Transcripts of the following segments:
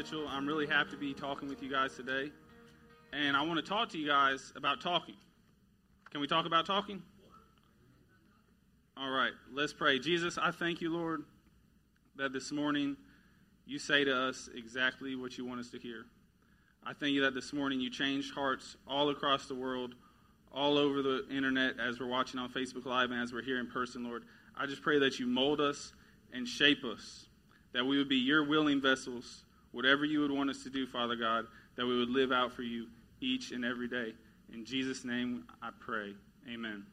Mitchell. I'm really happy to be talking with you guys today. And I want to talk to you guys about talking. Can we talk about talking? All right, let's pray. Jesus, I thank you, Lord, that this morning you say to us exactly what you want us to hear. I thank you that this morning you changed hearts all across the world, all over the internet, as we're watching on Facebook Live and as we're here in person, Lord. I just pray that you mold us and shape us, that we would be your willing vessels, whatever you would want us to do, Father God, that we would live out for you each and every day. In Jesus' name I pray. Amen.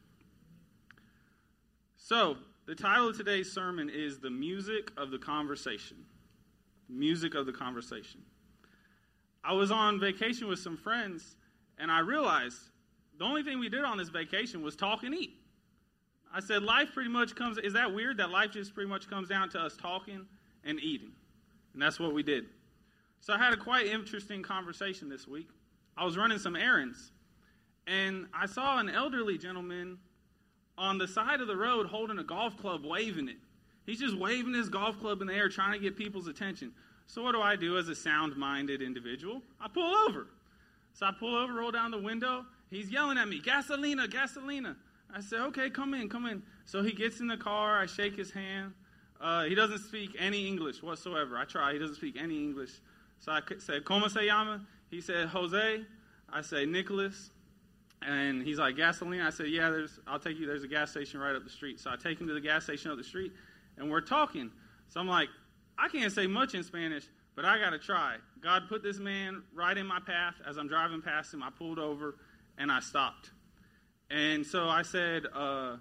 So, the title of today's sermon is The Music of the Conversation. Music of the Conversation. I was on vacation with some friends, and I realized the only thing we did on this vacation was talk and eat. I said, life pretty much comes, is that weird that life just pretty much comes down to us talking and eating? And that's what we did. So I had a quite interesting conversation this week. I was running some errands, and I saw an elderly gentleman on the side of the road holding a golf club, waving it. He's just waving his golf club in the air, trying to get people's attention. So what do I do as a sound-minded individual? I pull over. So I pull over, roll down the window. He's yelling at me, "Gasolina, gasolina!" I said, "Okay, come in, come in." So he gets in the car. I shake his hand. Uh, he doesn't speak any English whatsoever. I try. He doesn't speak any English. So I said, "Como se llama?" He said, "Jose." I said, "Nicholas." And he's like, gasoline? I said, yeah, there's, I'll take you. There's a gas station right up the street. So I take him to the gas station up the street, and we're talking. So I'm like, I can't say much in Spanish, but I got to try. God put this man right in my path. As I'm driving past him, I pulled over, and I stopped. And so I said, uh,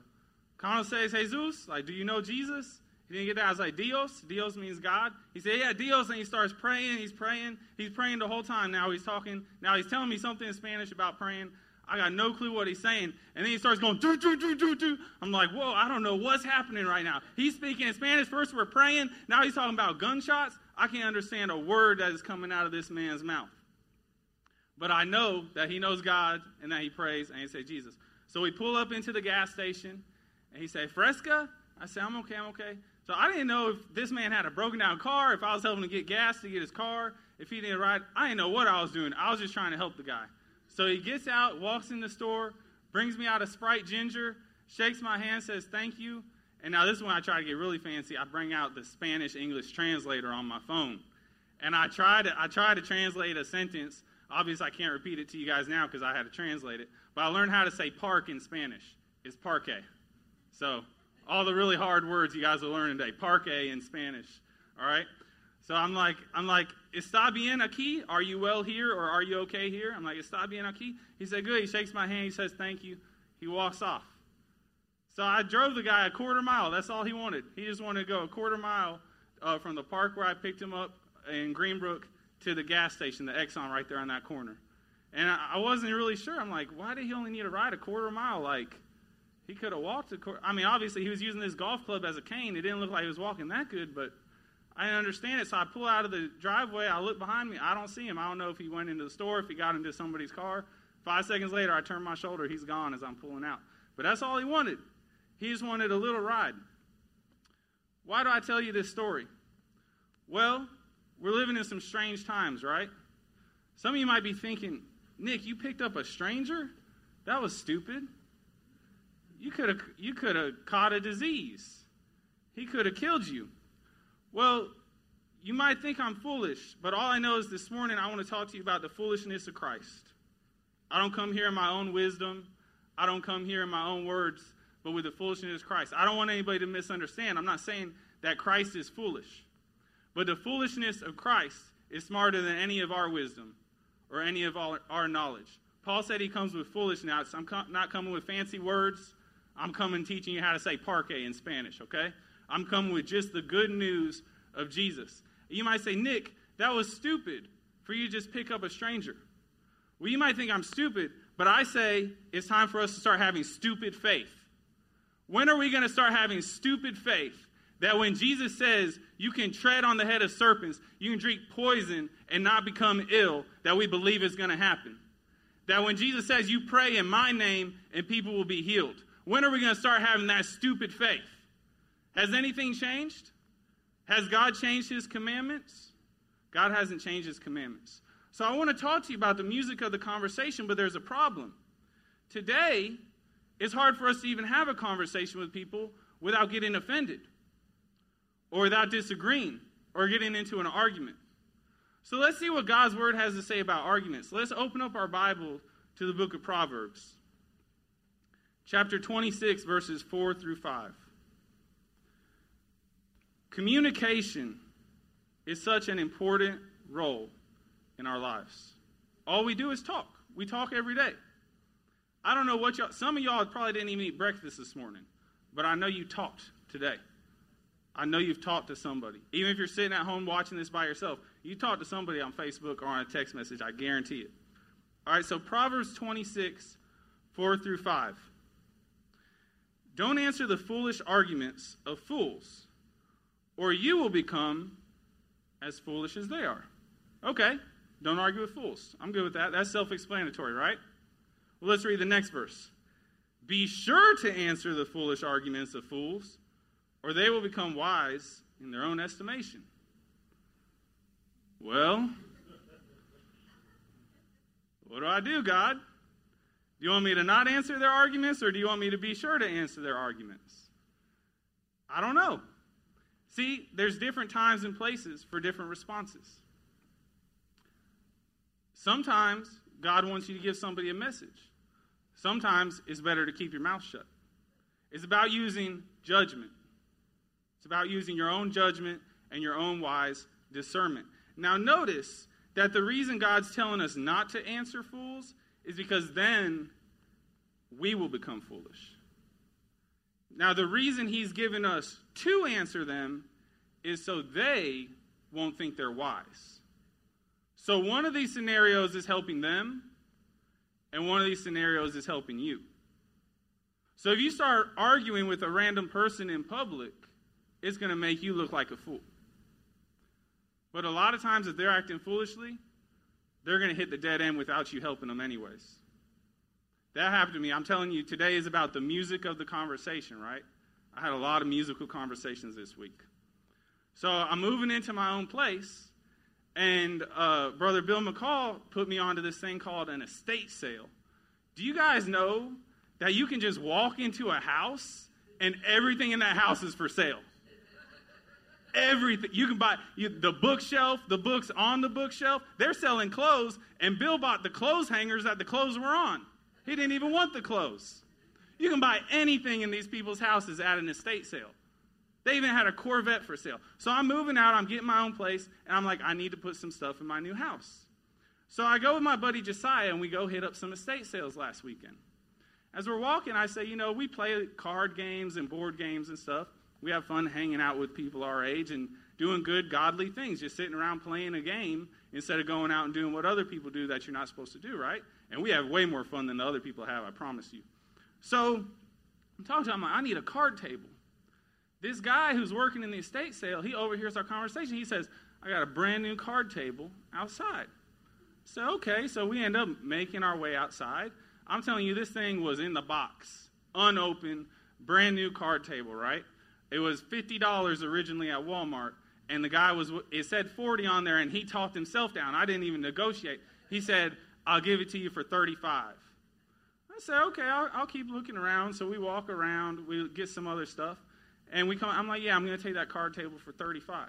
¿Conoces Jesus? Like, do you know Jesus? He didn't get that. I was like, Dios? Dios means God. He said, yeah, Dios. And he starts praying. He's praying. He's praying the whole time. Now he's talking. Now he's telling me something in Spanish about praying. I got no clue what he's saying. And then he starts going, do, do, do, do, do. I'm like, whoa, I don't know what's happening right now. He's speaking in Spanish. First we're praying. Now he's talking about gunshots. I can't understand a word that is coming out of this man's mouth. But I know that he knows God and that he prays and he says, Jesus. So we pull up into the gas station and he said, Fresca? I said, I'm okay, I'm okay. So I didn't know if this man had a broken down car, if I was helping to get gas to get his car, if he didn't ride. I didn't know what I was doing. I was just trying to help the guy. So he gets out, walks in the store, brings me out a Sprite Ginger, shakes my hand, says thank you. And now this is when I try to get really fancy. I bring out the Spanish English translator on my phone. And I try to I try to translate a sentence. Obviously I can't repeat it to you guys now because I had to translate it. But I learned how to say park in Spanish. It's parque. So all the really hard words you guys will learn today. Parque in Spanish. All right? So I'm like, I'm like, está bien aquí? Are you well here or are you okay here? I'm like, está bien aquí? He said, good. He shakes my hand. He says, thank you. He walks off. So I drove the guy a quarter mile. That's all he wanted. He just wanted to go a quarter mile uh, from the park where I picked him up in Greenbrook to the gas station, the Exxon right there on that corner. And I, I wasn't really sure. I'm like, why did he only need to ride a quarter mile? Like, he could have walked. I mean, obviously, he was using this golf club as a cane. It didn't look like he was walking that good, but I didn't understand it. So I pull out of the driveway. I look behind me. I don't see him. I don't know if he went into the store, if he got into somebody's car. Five seconds later, I turn my shoulder. He's gone as I'm pulling out. But that's all he wanted. He just wanted a little ride. Why do I tell you this story? Well, we're living in some strange times, right? Some of you might be thinking, Nick, you picked up a stranger? That was stupid. You could have you could have caught a disease. He could have killed you. Well, you might think I'm foolish, but all I know is this morning I want to talk to you about the foolishness of Christ. I don't come here in my own wisdom. I don't come here in my own words, but with the foolishness of Christ. I don't want anybody to misunderstand. I'm not saying that Christ is foolish. But the foolishness of Christ is smarter than any of our wisdom or any of our, our knowledge. Paul said he comes with foolishness. I'm not coming with fancy words. I'm coming teaching you how to say parque in Spanish, okay? I'm coming with just the good news of Jesus. You might say, Nick, that was stupid for you to just pick up a stranger. Well, you might think I'm stupid, but I say it's time for us to start having stupid faith. When are we going to start having stupid faith that when Jesus says you can tread on the head of serpents, you can drink poison and not become ill, that we believe is going to happen? That when Jesus says you pray in my name and people will be healed, when are we going to start having that stupid faith? Has anything changed? Has God changed his commandments? God hasn't changed his commandments. So I want to talk to you about the music of the conversation, but there's a problem. Today, it's hard for us to even have a conversation with people without getting offended or without disagreeing or getting into an argument. So let's see what God's word has to say about arguments. Let's open up our Bible to the book of Proverbs, chapter 26, verses 4 through 5. Communication is such an important role in our lives. All we do is talk. We talk every day. I don't know what y'all, some of y'all probably didn't even eat breakfast this morning, but I know you talked today. I know you've talked to somebody. Even if you're sitting at home watching this by yourself, you talked to somebody on Facebook or on a text message, I guarantee it. All right, so Proverbs 26, 4 through 5. Don't answer the foolish arguments of fools, or you will become as foolish as they are. Okay, don't argue with fools. I'm good with that. That's self explanatory, right? Well, let's read the next verse. Be sure to answer the foolish arguments of fools, or they will become wise in their own estimation. Well, what do I do, God? Do you want me to not answer their arguments, or do you want me to be sure to answer their arguments? I don't know. See, there's different times and places for different responses. Sometimes God wants you to give somebody a message. Sometimes it's better to keep your mouth shut. It's about using judgment. It's about using your own judgment and your own wise discernment. Now, notice that the reason God's telling us not to answer fools is because then we will become foolish. Now, the reason He's given us to answer them is so they won't think they're wise. So one of these scenarios is helping them, and one of these scenarios is helping you. So if you start arguing with a random person in public, it's going to make you look like a fool. But a lot of times, if they're acting foolishly, they're going to hit the dead end without you helping them, anyways. That happened to me. I'm telling you, today is about the music of the conversation, right? I had a lot of musical conversations this week. So I'm moving into my own place, and uh, Brother Bill McCall put me onto this thing called an estate sale. Do you guys know that you can just walk into a house and everything in that house is for sale? Everything. You can buy you, the bookshelf, the books on the bookshelf. They're selling clothes, and Bill bought the clothes hangers that the clothes were on. He didn't even want the clothes. You can buy anything in these people's houses at an estate sale. They even had a Corvette for sale. So I'm moving out, I'm getting my own place, and I'm like, I need to put some stuff in my new house. So I go with my buddy Josiah, and we go hit up some estate sales last weekend. As we're walking, I say, you know, we play card games and board games and stuff. We have fun hanging out with people our age and doing good, godly things, just sitting around playing a game instead of going out and doing what other people do that you're not supposed to do, right? And we have way more fun than the other people have, I promise you. So I'm talking to him, I need a card table. This guy who's working in the estate sale, he overhears our conversation. He says, I got a brand new card table outside. So, okay, so we end up making our way outside. I'm telling you, this thing was in the box, unopened, brand new card table, right? It was $50 originally at Walmart, and the guy was, it said 40 on there, and he talked himself down. I didn't even negotiate. He said, I'll give it to you for 35. I said, okay, I'll, I'll keep looking around. So we walk around, we get some other stuff. And we come, I'm like, yeah, I'm going to take that card table for 35.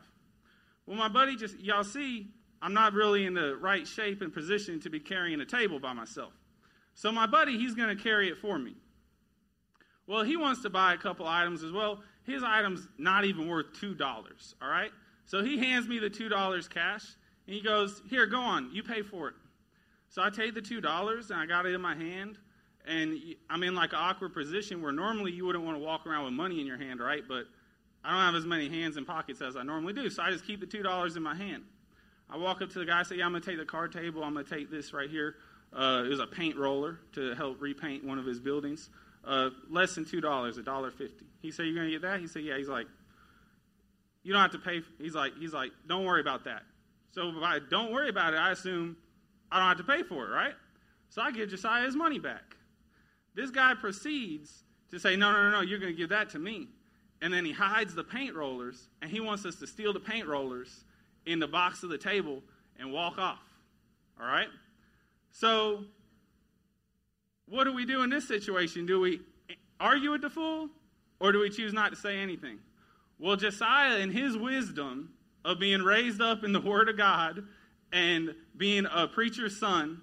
Well, my buddy just, y'all see, I'm not really in the right shape and position to be carrying a table by myself. So my buddy, he's going to carry it for me. Well, he wants to buy a couple items as well. His item's not even worth $2, all right? So he hands me the $2 cash, and he goes, here, go on, you pay for it. So I take the $2, and I got it in my hand, and I'm in like an awkward position where normally you wouldn't want to walk around with money in your hand, right? But I don't have as many hands and pockets as I normally do, so I just keep the $2 in my hand. I walk up to the guy, say, yeah, I'm going to take the card table. I'm going to take this right here. Uh, it was a paint roller to help repaint one of his buildings. Uh, less than two dollars, a dollar fifty. He said, you're to get that? He said, yeah. He's like, you don't have to pay. He's like, he's like, don't worry about that. So if I don't worry about it, I assume I don't have to pay for it, right? So I give Josiah his money back. This guy proceeds to say, no, no, no, no, you're to give that to me. And then he hides the paint rollers, and he wants us to steal the paint rollers in the box of the table and walk off. All right? So, what do we do in this situation? Do we argue with the fool, or do we choose not to say anything? Well, Josiah, in his wisdom of being raised up in the Word of God and being a preacher's son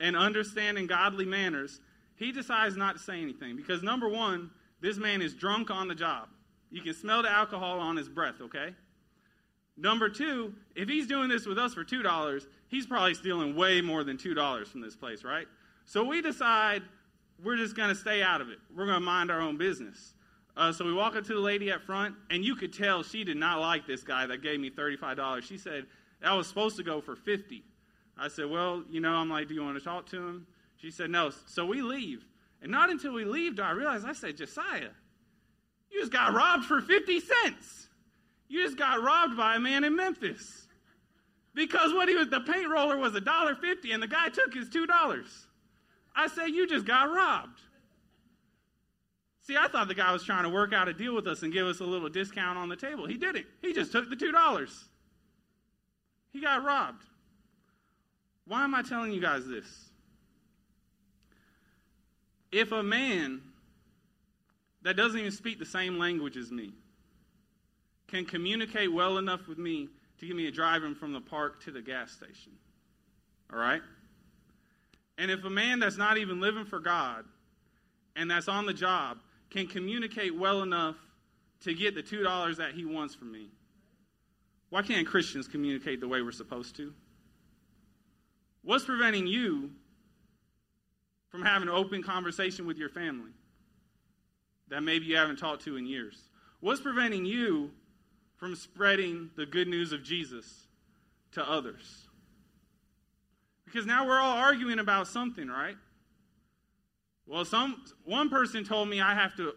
and understanding godly manners, he decides not to say anything because, number one, this man is drunk on the job. You can smell the alcohol on his breath, okay? Number two, if he's doing this with us for $2, he's probably stealing way more than $2 from this place, right? So we decide we're just going to stay out of it. We're going to mind our own business. Uh, so we walk up to the lady at front, and you could tell she did not like this guy that gave me $35. She said, that was supposed to go for 50 I said, well, you know, I'm like, do you want to talk to him? She said, no. So we leave. And not until we leave do I realize, I said, Josiah, you just got robbed for 50 cents. You just got robbed by a man in Memphis. Because what he was, the paint roller was $1.50 and the guy took his $2. I say, you just got robbed. See, I thought the guy was trying to work out a deal with us and give us a little discount on the table. He didn't. He just took the $2. He got robbed. Why am I telling you guys this? If a man that doesn't even speak the same language as me can communicate well enough with me to give me a drive in from the park to the gas station, all right? And if a man that's not even living for God and that's on the job can communicate well enough to get the $2 that he wants from me, why can't Christians communicate the way we're supposed to? What's preventing you from having an open conversation with your family that maybe you haven't talked to in years? What's preventing you from spreading the good news of Jesus to others? Because now we're all arguing about something, right? Well, some one person told me I have to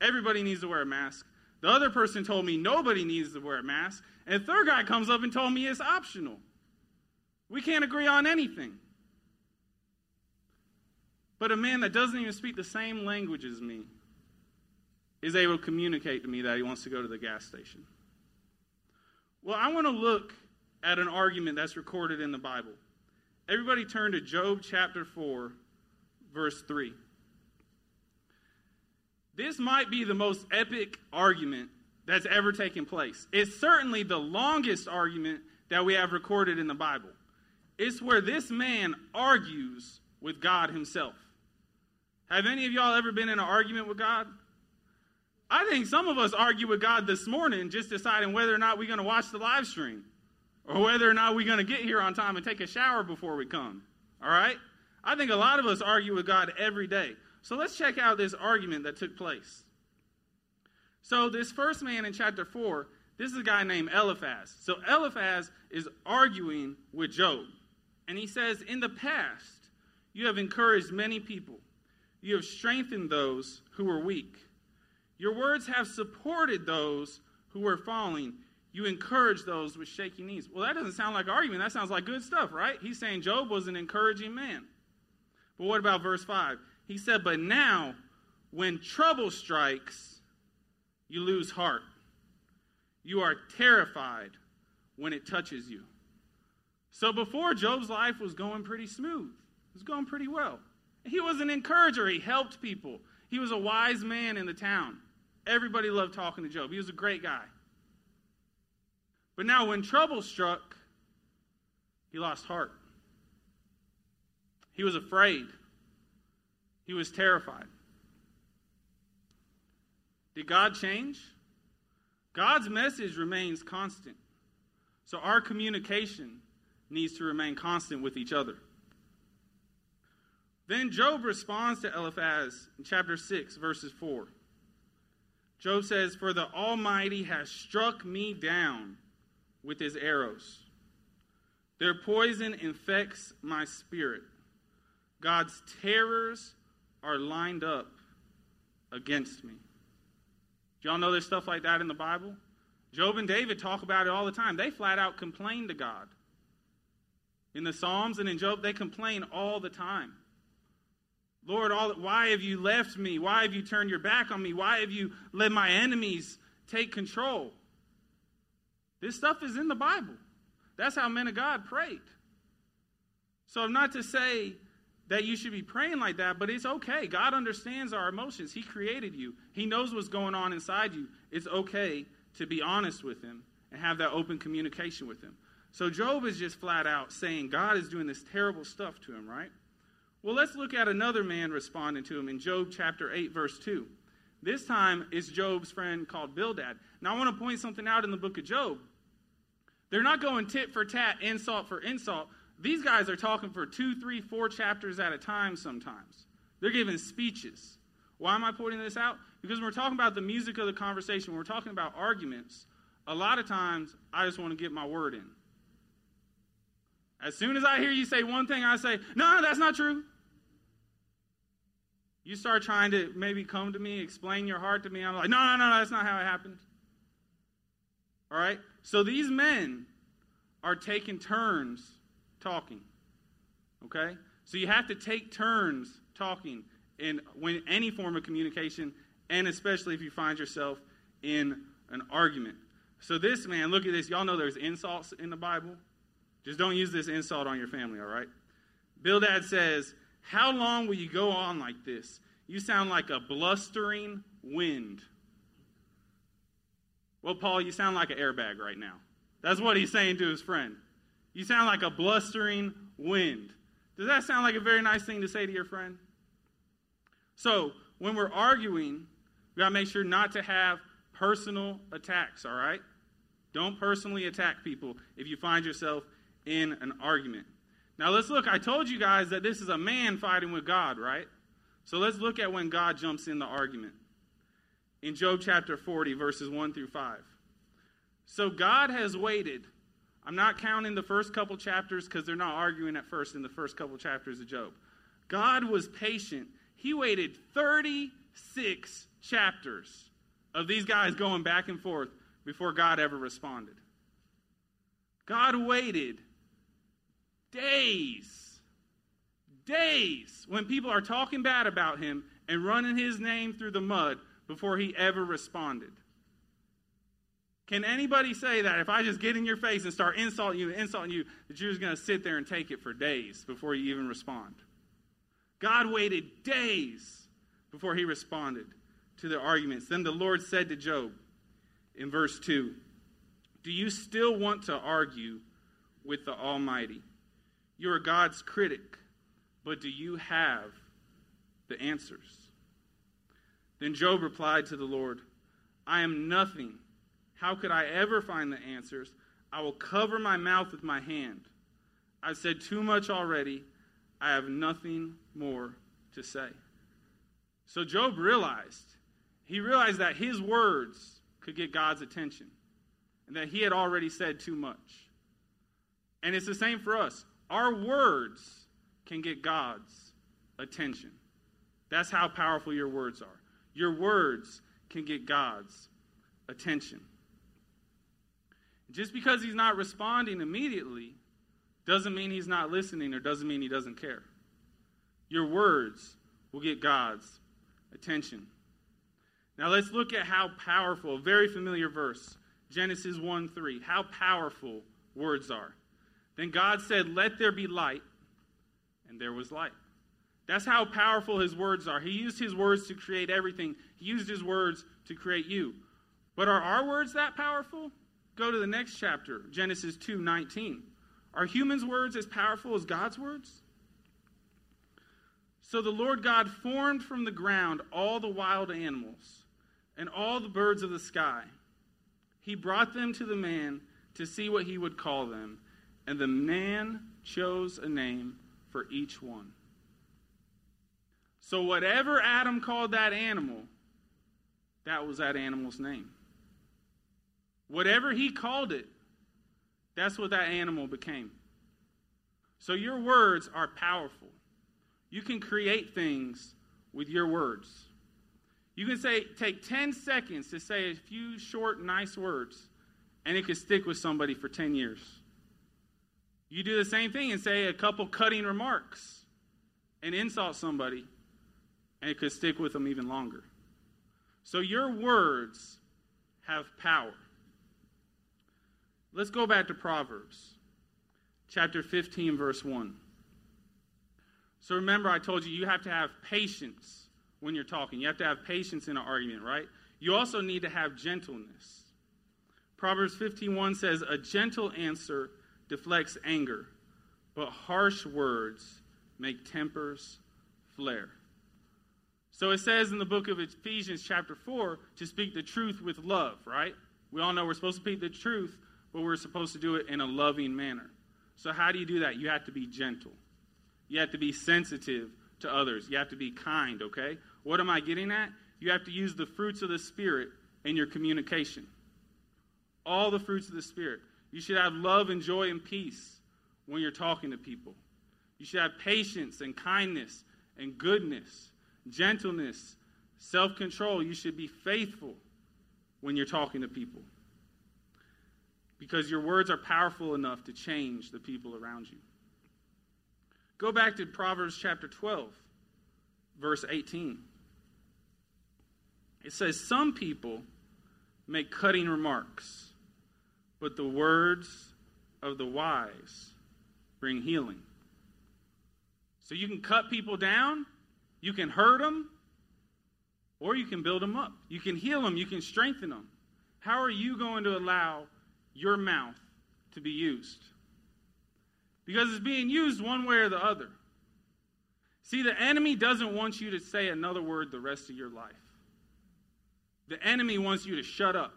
everybody needs to wear a mask. The other person told me nobody needs to wear a mask. And the third guy comes up and told me it's optional. We can't agree on anything. But a man that doesn't even speak the same language as me is able to communicate to me that he wants to go to the gas station. Well, I want to look at an argument that's recorded in the Bible. Everybody turn to Job chapter 4, verse 3. This might be the most epic argument that's ever taken place. It's certainly the longest argument that we have recorded in the Bible. It's where this man argues with God himself. Have any of y'all ever been in an argument with God? I think some of us argue with God this morning just deciding whether or not we're going to watch the live stream or whether or not we're going to get here on time and take a shower before we come. All right? I think a lot of us argue with God every day. So let's check out this argument that took place. So, this first man in chapter 4, this is a guy named Eliphaz. So, Eliphaz is arguing with Job. And he says, In the past, you have encouraged many people, you have strengthened those who were weak. Your words have supported those who were falling. You encourage those with shaky knees. Well, that doesn't sound like argument. That sounds like good stuff, right? He's saying Job was an encouraging man. But what about verse 5? He said, But now, when trouble strikes, you lose heart. You are terrified when it touches you. So before, Job's life was going pretty smooth, it was going pretty well. He was an encourager, he helped people. He was a wise man in the town. Everybody loved talking to Job. He was a great guy. But now, when trouble struck, he lost heart. He was afraid. He was terrified. Did God change? God's message remains constant. So our communication needs to remain constant with each other. Then Job responds to Eliphaz in chapter 6, verses 4. Job says, For the Almighty has struck me down with his arrows. Their poison infects my spirit. God's terrors are lined up against me. Do y'all know there's stuff like that in the Bible? Job and David talk about it all the time. They flat out complain to God. In the Psalms and in Job, they complain all the time. Lord, all, why have you left me? Why have you turned your back on me? Why have you let my enemies take control? This stuff is in the Bible. That's how men of God prayed. So, I'm not to say that you should be praying like that, but it's okay. God understands our emotions. He created you, He knows what's going on inside you. It's okay to be honest with Him and have that open communication with Him. So, Job is just flat out saying God is doing this terrible stuff to him, right? Well, let's look at another man responding to him in Job chapter 8, verse 2. This time it's Job's friend called Bildad. Now, I want to point something out in the book of Job. They're not going tit for tat, insult for insult. These guys are talking for two, three, four chapters at a time sometimes. They're giving speeches. Why am I pointing this out? Because when we're talking about the music of the conversation, when we're talking about arguments, a lot of times I just want to get my word in. As soon as I hear you say one thing, I say, no, that's not true. You start trying to maybe come to me, explain your heart to me. I'm like, no, no, no, no, that's not how it happened. All right? So these men are taking turns talking. Okay? So you have to take turns talking in when any form of communication, and especially if you find yourself in an argument. So this man, look at this. Y'all know there's insults in the Bible. Just don't use this insult on your family, all right? Bildad says, How long will you go on like this? You sound like a blustering wind. Well, Paul, you sound like an airbag right now. That's what he's saying to his friend. You sound like a blustering wind. Does that sound like a very nice thing to say to your friend? So, when we're arguing, we got to make sure not to have personal attacks, all right? Don't personally attack people if you find yourself in an argument. Now, let's look. I told you guys that this is a man fighting with God, right? So let's look at when God jumps in the argument. In Job chapter 40, verses 1 through 5. So God has waited. I'm not counting the first couple chapters because they're not arguing at first in the first couple chapters of Job. God was patient. He waited 36 chapters of these guys going back and forth before God ever responded. God waited days, days when people are talking bad about him and running his name through the mud before he ever responded. Can anybody say that if I just get in your face and start insulting you and insulting you, that you're just going to sit there and take it for days before you even respond? God waited days before he responded to their arguments. Then the Lord said to Job in verse 2 Do you still want to argue with the Almighty? You are God's critic, but do you have the answers? Then Job replied to the Lord, I am nothing. How could I ever find the answers? I will cover my mouth with my hand. I've said too much already. I have nothing more to say. So Job realized, he realized that his words could get God's attention and that he had already said too much. And it's the same for us. Our words can get God's attention. That's how powerful your words are. Your words can get God's attention. Just because he's not responding immediately doesn't mean he's not listening or doesn't mean he doesn't care. Your words will get God's attention. Now let's look at how powerful, a very familiar verse, Genesis 1 3, how powerful words are. Then God said, Let there be light, and there was light. That's how powerful his words are. He used his words to create everything, he used his words to create you. But are our words that powerful? Go to the next chapter, Genesis 2 19. Are humans' words as powerful as God's words? So the Lord God formed from the ground all the wild animals and all the birds of the sky. He brought them to the man to see what he would call them. And the man chose a name for each one. So, whatever Adam called that animal, that was that animal's name. Whatever he called it, that's what that animal became. So your words are powerful. You can create things with your words. You can say take 10 seconds to say a few short nice words and it could stick with somebody for 10 years. You do the same thing and say a couple cutting remarks and insult somebody and it could stick with them even longer. So your words have power. Let's go back to Proverbs chapter 15, verse 1. So remember, I told you you have to have patience when you're talking. You have to have patience in an argument, right? You also need to have gentleness. Proverbs 15:1 says, "A gentle answer deflects anger, but harsh words make tempers flare." So it says in the book of Ephesians, chapter 4, to speak the truth with love, right? We all know we're supposed to speak the truth, but we're supposed to do it in a loving manner. So, how do you do that? You have to be gentle, you have to be sensitive to others, you have to be kind, okay? What am I getting at? You have to use the fruits of the Spirit in your communication. All the fruits of the Spirit. You should have love and joy and peace when you're talking to people. You should have patience and kindness and goodness gentleness, self control. You should be faithful when you're talking to people. Because your words are powerful enough to change the people around you. Go back to Proverbs chapter 12, verse 18. It says, Some people make cutting remarks, but the words of the wise bring healing. So you can cut people down, you can hurt them, or you can build them up. You can heal them, you can strengthen them. How are you going to allow your mouth to be used? Because it's being used one way or the other. See, the enemy doesn't want you to say another word the rest of your life. The enemy wants you to shut up.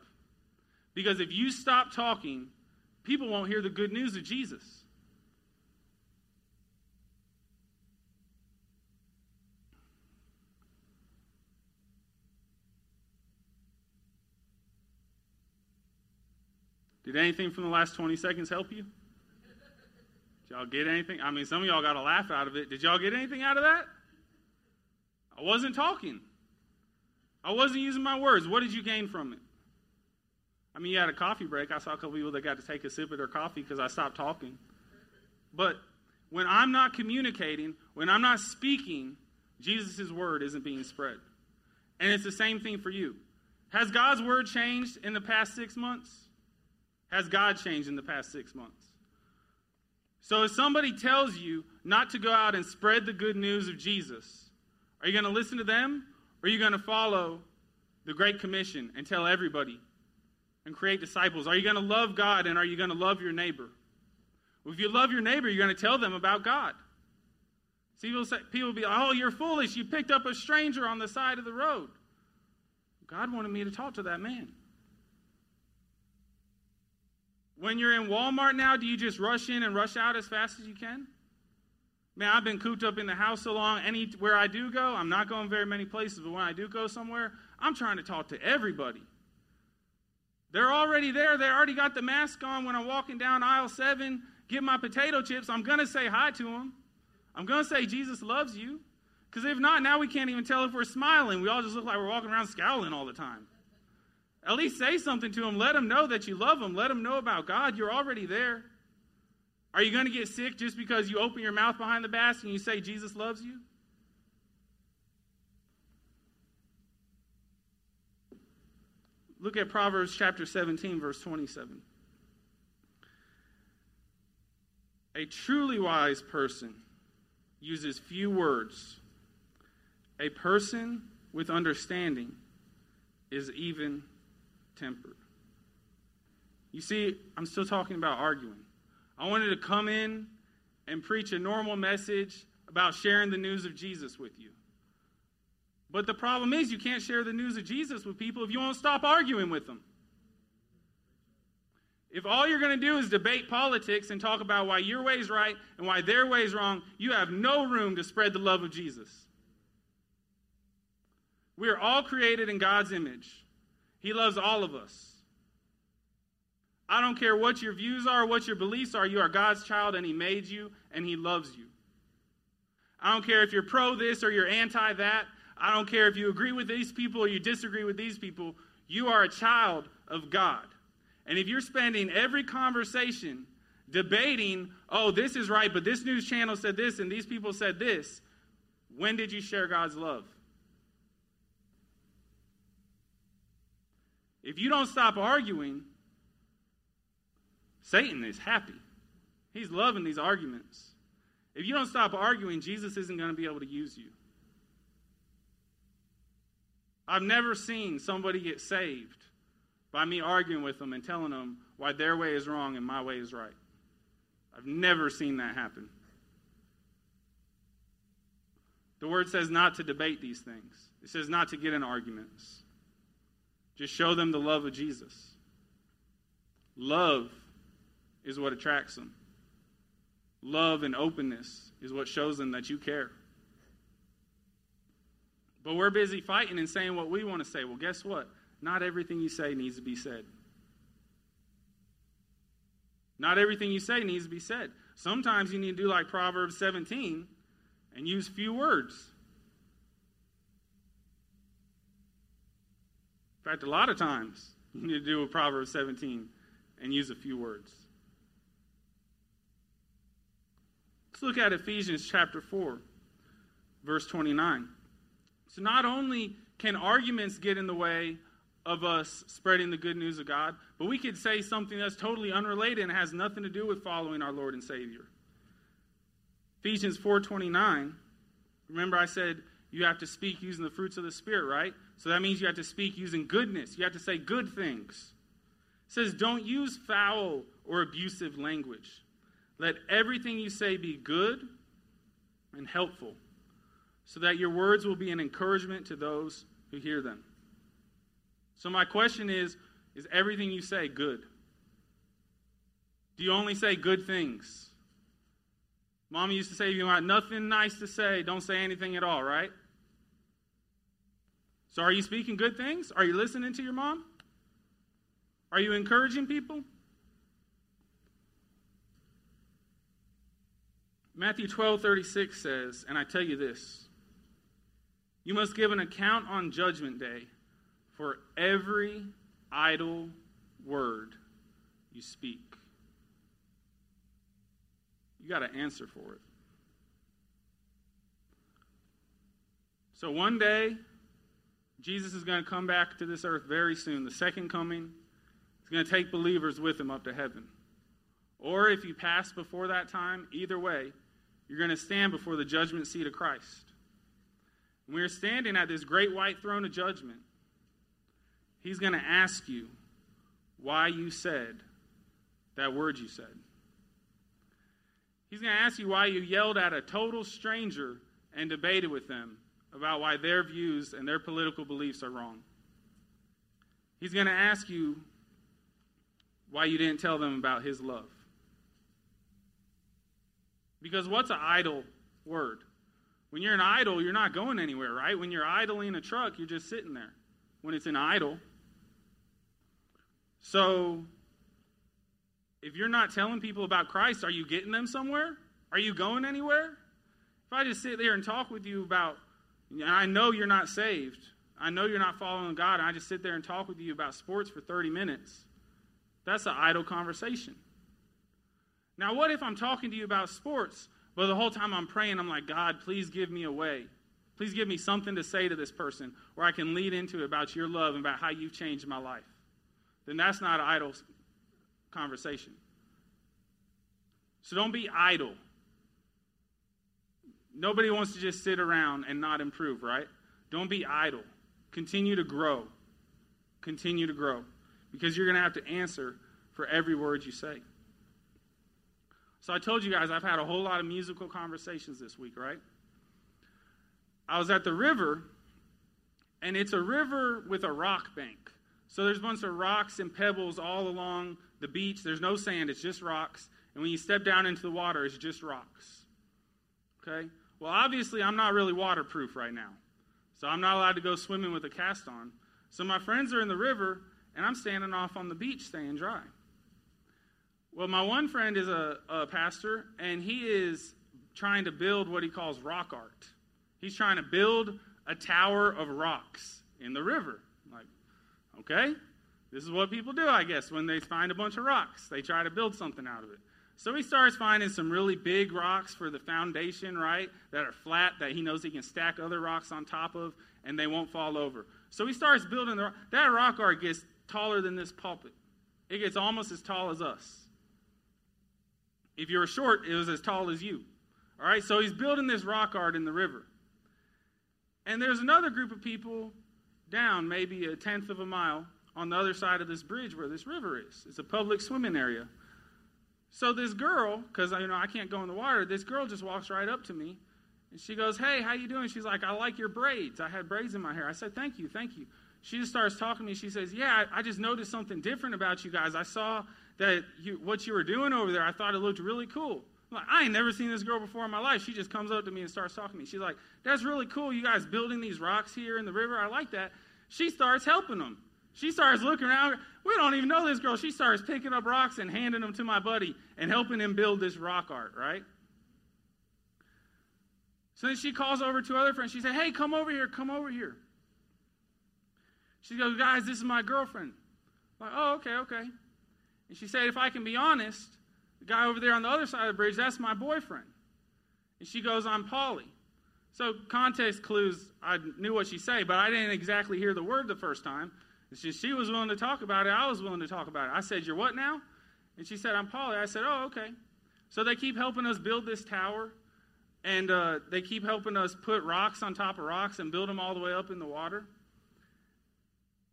Because if you stop talking, people won't hear the good news of Jesus. Did anything from the last 20 seconds help you? Did y'all get anything? I mean, some of y'all got a laugh out of it. Did y'all get anything out of that? I wasn't talking. I wasn't using my words. What did you gain from it? I mean, you had a coffee break. I saw a couple people that got to take a sip of their coffee because I stopped talking. But when I'm not communicating, when I'm not speaking, Jesus' word isn't being spread. And it's the same thing for you. Has God's word changed in the past six months? Has God changed in the past six months? So if somebody tells you not to go out and spread the good news of Jesus, are you going to listen to them or are you going to follow the Great Commission and tell everybody and create disciples? Are you going to love God and are you going to love your neighbor? Well, if you love your neighbor, you're going to tell them about God. See, people, say, people will be like, oh, you're foolish. You picked up a stranger on the side of the road. God wanted me to talk to that man. When you're in Walmart now, do you just rush in and rush out as fast as you can? Man, I've been cooped up in the house so long. Anywhere I do go, I'm not going very many places, but when I do go somewhere, I'm trying to talk to everybody. They're already there. They already got the mask on. When I'm walking down aisle seven, get my potato chips, I'm going to say hi to them. I'm going to say Jesus loves you. Because if not, now we can't even tell if we're smiling. We all just look like we're walking around scowling all the time. At least say something to them. Let them know that you love them. Let them know about God. You're already there. Are you going to get sick just because you open your mouth behind the mask and you say Jesus loves you? Look at Proverbs chapter 17, verse 27. A truly wise person uses few words. A person with understanding is even tempered. You see, I'm still talking about arguing. I wanted to come in and preach a normal message about sharing the news of Jesus with you. But the problem is, you can't share the news of Jesus with people if you won't stop arguing with them. If all you're going to do is debate politics and talk about why your way is right and why their way is wrong, you have no room to spread the love of Jesus. We are all created in God's image. He loves all of us. I don't care what your views are, what your beliefs are, you are God's child and He made you and He loves you. I don't care if you're pro this or you're anti that. I don't care if you agree with these people or you disagree with these people. You are a child of God. And if you're spending every conversation debating, oh, this is right, but this news channel said this and these people said this, when did you share God's love? If you don't stop arguing, Satan is happy. He's loving these arguments. If you don't stop arguing, Jesus isn't going to be able to use you. I've never seen somebody get saved by me arguing with them and telling them why their way is wrong and my way is right. I've never seen that happen. The word says not to debate these things, it says not to get in arguments. Just show them the love of Jesus. Love is what attracts them. Love and openness is what shows them that you care. But we're busy fighting and saying what we want to say. Well, guess what? Not everything you say needs to be said. Not everything you say needs to be said. Sometimes you need to do like Proverbs 17 and use few words. In fact, a lot of times you need to do a Proverbs 17 and use a few words. Let's look at Ephesians chapter 4, verse 29. So, not only can arguments get in the way of us spreading the good news of God, but we could say something that's totally unrelated and has nothing to do with following our Lord and Savior. Ephesians 4:29. Remember I said you have to speak using the fruits of the spirit, right? So that means you have to speak using goodness. You have to say good things. It says don't use foul or abusive language. Let everything you say be good and helpful, so that your words will be an encouragement to those who hear them. So, my question is Is everything you say good? Do you only say good things? Mom used to say, if you want nothing nice to say, don't say anything at all, right? So, are you speaking good things? Are you listening to your mom? Are you encouraging people? Matthew 12 36 says, and I tell you this you must give an account on Judgment Day for every idle word you speak. You got to answer for it. So one day, Jesus is going to come back to this earth very soon. The second coming, he's going to take believers with him up to heaven. Or if you pass before that time, either way, you're going to stand before the judgment seat of Christ. And we're standing at this great white throne of judgment. He's going to ask you why you said that word you said. He's going to ask you why you yelled at a total stranger and debated with them about why their views and their political beliefs are wrong. He's going to ask you why you didn't tell them about his love. Because what's an idle word? When you're an idle, you're not going anywhere, right? When you're idling a truck, you're just sitting there. When it's an idle. So, if you're not telling people about Christ, are you getting them somewhere? Are you going anywhere? If I just sit there and talk with you about, I know you're not saved, I know you're not following God, and I just sit there and talk with you about sports for 30 minutes, that's an idle conversation. Now, what if I'm talking to you about sports, but the whole time I'm praying, I'm like, God, please give me a way. Please give me something to say to this person where I can lead into about your love and about how you've changed my life. Then that's not an idle conversation. So don't be idle. Nobody wants to just sit around and not improve, right? Don't be idle. Continue to grow. Continue to grow. Because you're going to have to answer for every word you say. So I told you guys I've had a whole lot of musical conversations this week, right? I was at the river, and it's a river with a rock bank. So there's a bunch of rocks and pebbles all along the beach. There's no sand, it's just rocks. And when you step down into the water, it's just rocks. Okay? Well, obviously, I'm not really waterproof right now. So I'm not allowed to go swimming with a cast on. So my friends are in the river, and I'm standing off on the beach staying dry. Well, my one friend is a, a pastor, and he is trying to build what he calls rock art. He's trying to build a tower of rocks in the river. I'm like, okay, this is what people do, I guess, when they find a bunch of rocks. They try to build something out of it. So he starts finding some really big rocks for the foundation, right? That are flat, that he knows he can stack other rocks on top of, and they won't fall over. So he starts building the that rock art gets taller than this pulpit. It gets almost as tall as us. If you were short, it was as tall as you. All right, so he's building this rock art in the river. And there's another group of people down, maybe a tenth of a mile, on the other side of this bridge where this river is. It's a public swimming area. So this girl, because you know I can't go in the water, this girl just walks right up to me, and she goes, "Hey, how you doing?" She's like, "I like your braids. I had braids in my hair." I said, "Thank you, thank you." She just starts talking to me. She says, "Yeah, I, I just noticed something different about you guys. I saw that you, what you were doing over there. I thought it looked really cool." I'm like, I ain't never seen this girl before in my life. She just comes up to me and starts talking to me. She's like, "That's really cool. You guys building these rocks here in the river. I like that." She starts helping them. She starts looking around. We don't even know this girl. She starts picking up rocks and handing them to my buddy and helping him build this rock art, right? So then she calls over to other friends. She said, Hey, come over here, come over here. She goes, Guys, this is my girlfriend. I'm like, oh, okay, okay. And she said, If I can be honest, the guy over there on the other side of the bridge, that's my boyfriend. And she goes, I'm poly. So context clues, I knew what she said, but I didn't exactly hear the word the first time. She, she was willing to talk about it. I was willing to talk about it. I said, You're what now? And she said, I'm poly. I said, Oh, okay. So they keep helping us build this tower, and uh, they keep helping us put rocks on top of rocks and build them all the way up in the water.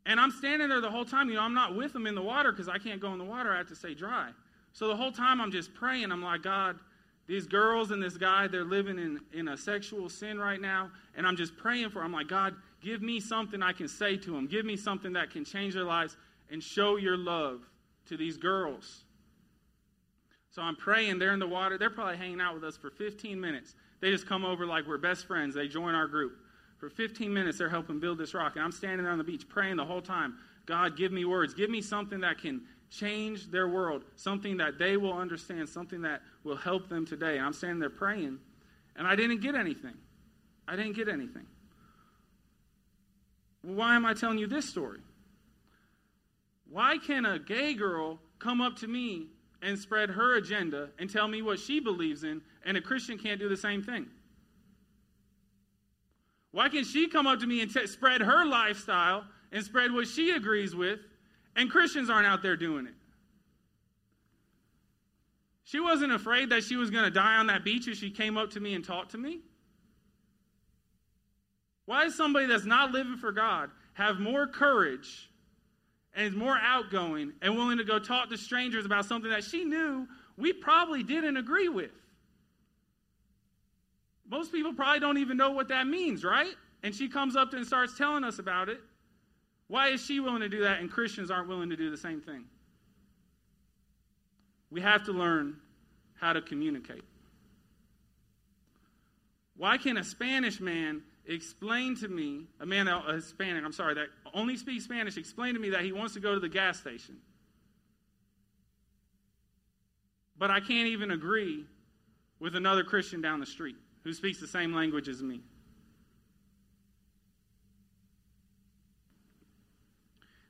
And I'm standing there the whole time. You know, I'm not with them in the water because I can't go in the water. I have to stay dry. So the whole time I'm just praying. I'm like, God, these girls and this guy, they're living in, in a sexual sin right now. And I'm just praying for them. I'm like, God, Give me something I can say to them. Give me something that can change their lives and show your love to these girls. So I'm praying. They're in the water. They're probably hanging out with us for 15 minutes. They just come over like we're best friends. They join our group. For 15 minutes, they're helping build this rock. And I'm standing there on the beach praying the whole time God, give me words. Give me something that can change their world, something that they will understand, something that will help them today. And I'm standing there praying, and I didn't get anything. I didn't get anything. Why am I telling you this story? Why can a gay girl come up to me and spread her agenda and tell me what she believes in, and a Christian can't do the same thing? Why can she come up to me and t- spread her lifestyle and spread what she agrees with, and Christians aren't out there doing it? She wasn't afraid that she was going to die on that beach if she came up to me and talked to me. Why does somebody that's not living for God have more courage and is more outgoing and willing to go talk to strangers about something that she knew we probably didn't agree with? Most people probably don't even know what that means, right? And she comes up and starts telling us about it. Why is she willing to do that and Christians aren't willing to do the same thing? We have to learn how to communicate. Why can a Spanish man explain to me, a man, a Hispanic, I'm sorry, that only speaks Spanish, explain to me that he wants to go to the gas station. But I can't even agree with another Christian down the street who speaks the same language as me.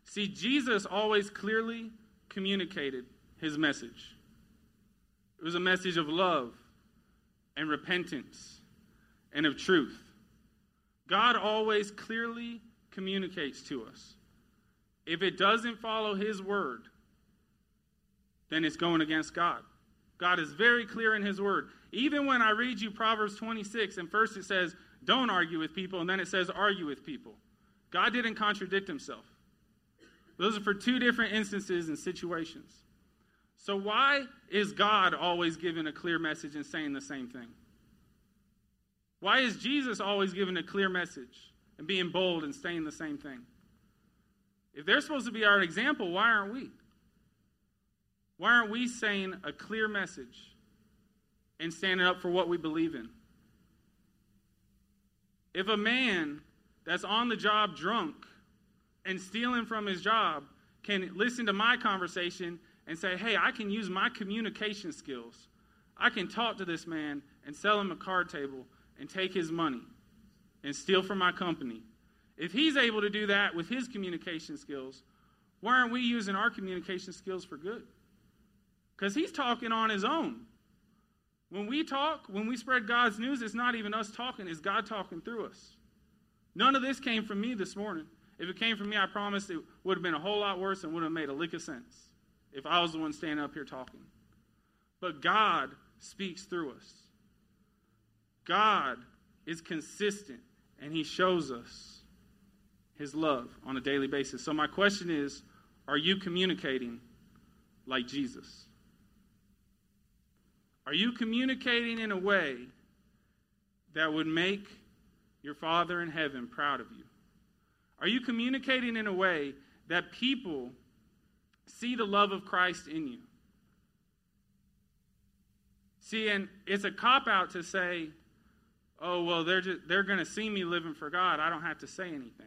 See, Jesus always clearly communicated his message. It was a message of love and repentance and of truth. God always clearly communicates to us. If it doesn't follow His word, then it's going against God. God is very clear in His word. Even when I read you Proverbs 26, and first it says, don't argue with people, and then it says, argue with people. God didn't contradict Himself. Those are for two different instances and situations. So, why is God always giving a clear message and saying the same thing? Why is Jesus always giving a clear message and being bold and saying the same thing? If they're supposed to be our example, why aren't we? Why aren't we saying a clear message and standing up for what we believe in? If a man that's on the job drunk and stealing from his job can listen to my conversation and say, hey, I can use my communication skills. I can talk to this man and sell him a card table and take his money and steal from my company. If he's able to do that with his communication skills, why aren't we using our communication skills for good? Because he's talking on his own. When we talk, when we spread God's news, it's not even us talking, it's God talking through us. None of this came from me this morning. If it came from me, I promise it would have been a whole lot worse and would have made a lick of sense if I was the one standing up here talking. But God speaks through us. God is consistent and He shows us His love on a daily basis. So, my question is are you communicating like Jesus? Are you communicating in a way that would make your Father in heaven proud of you? Are you communicating in a way that people see the love of Christ in you? See, and it's a cop out to say, oh, well, they're, just, they're going to see me living for God. I don't have to say anything.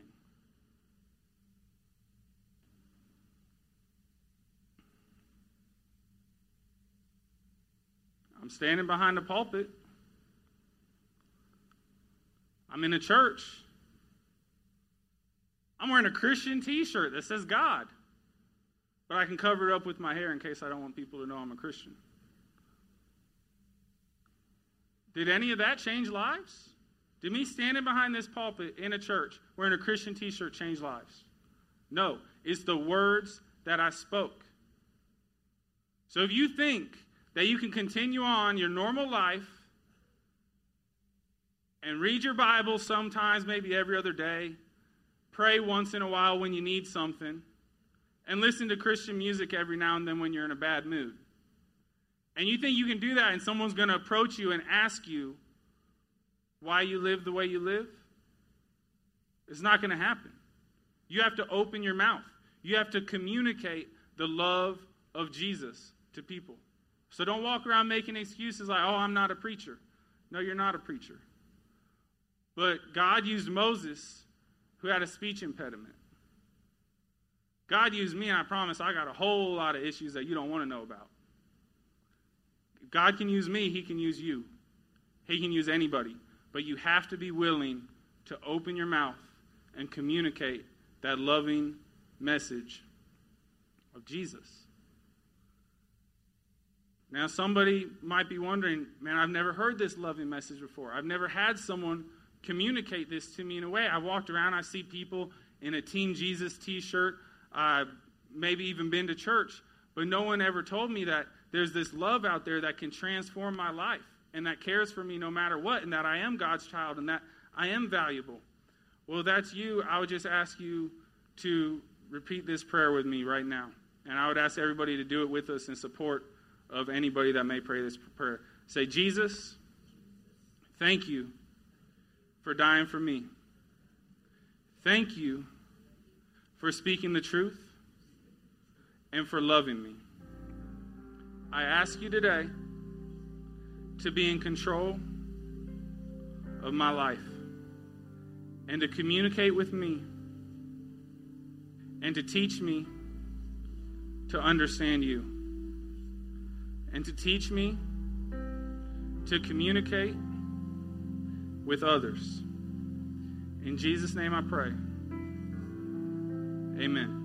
I'm standing behind the pulpit. I'm in a church. I'm wearing a Christian t shirt that says God. But I can cover it up with my hair in case I don't want people to know I'm a Christian. Did any of that change lives? Did me standing behind this pulpit in a church wearing a Christian t shirt change lives? No. It's the words that I spoke. So if you think that you can continue on your normal life and read your Bible sometimes, maybe every other day, pray once in a while when you need something, and listen to Christian music every now and then when you're in a bad mood. And you think you can do that and someone's going to approach you and ask you why you live the way you live? It's not going to happen. You have to open your mouth. You have to communicate the love of Jesus to people. So don't walk around making excuses like, oh, I'm not a preacher. No, you're not a preacher. But God used Moses, who had a speech impediment. God used me, and I promise I got a whole lot of issues that you don't want to know about. If God can use me, He can use you. He can use anybody. But you have to be willing to open your mouth and communicate that loving message of Jesus. Now, somebody might be wondering, man, I've never heard this loving message before. I've never had someone communicate this to me in a way. I walked around, I see people in a Team Jesus t shirt I've maybe even been to church, but no one ever told me that there's this love out there that can transform my life and that cares for me no matter what, and that I am God's child and that I am valuable. Well, that's you. I would just ask you to repeat this prayer with me right now. And I would ask everybody to do it with us in support of anybody that may pray this prayer. Say, Jesus, thank you for dying for me. Thank you for speaking the truth, and for loving me. I ask you today to be in control of my life and to communicate with me and to teach me to understand you and to teach me to communicate with others. In Jesus' name I pray. Amen.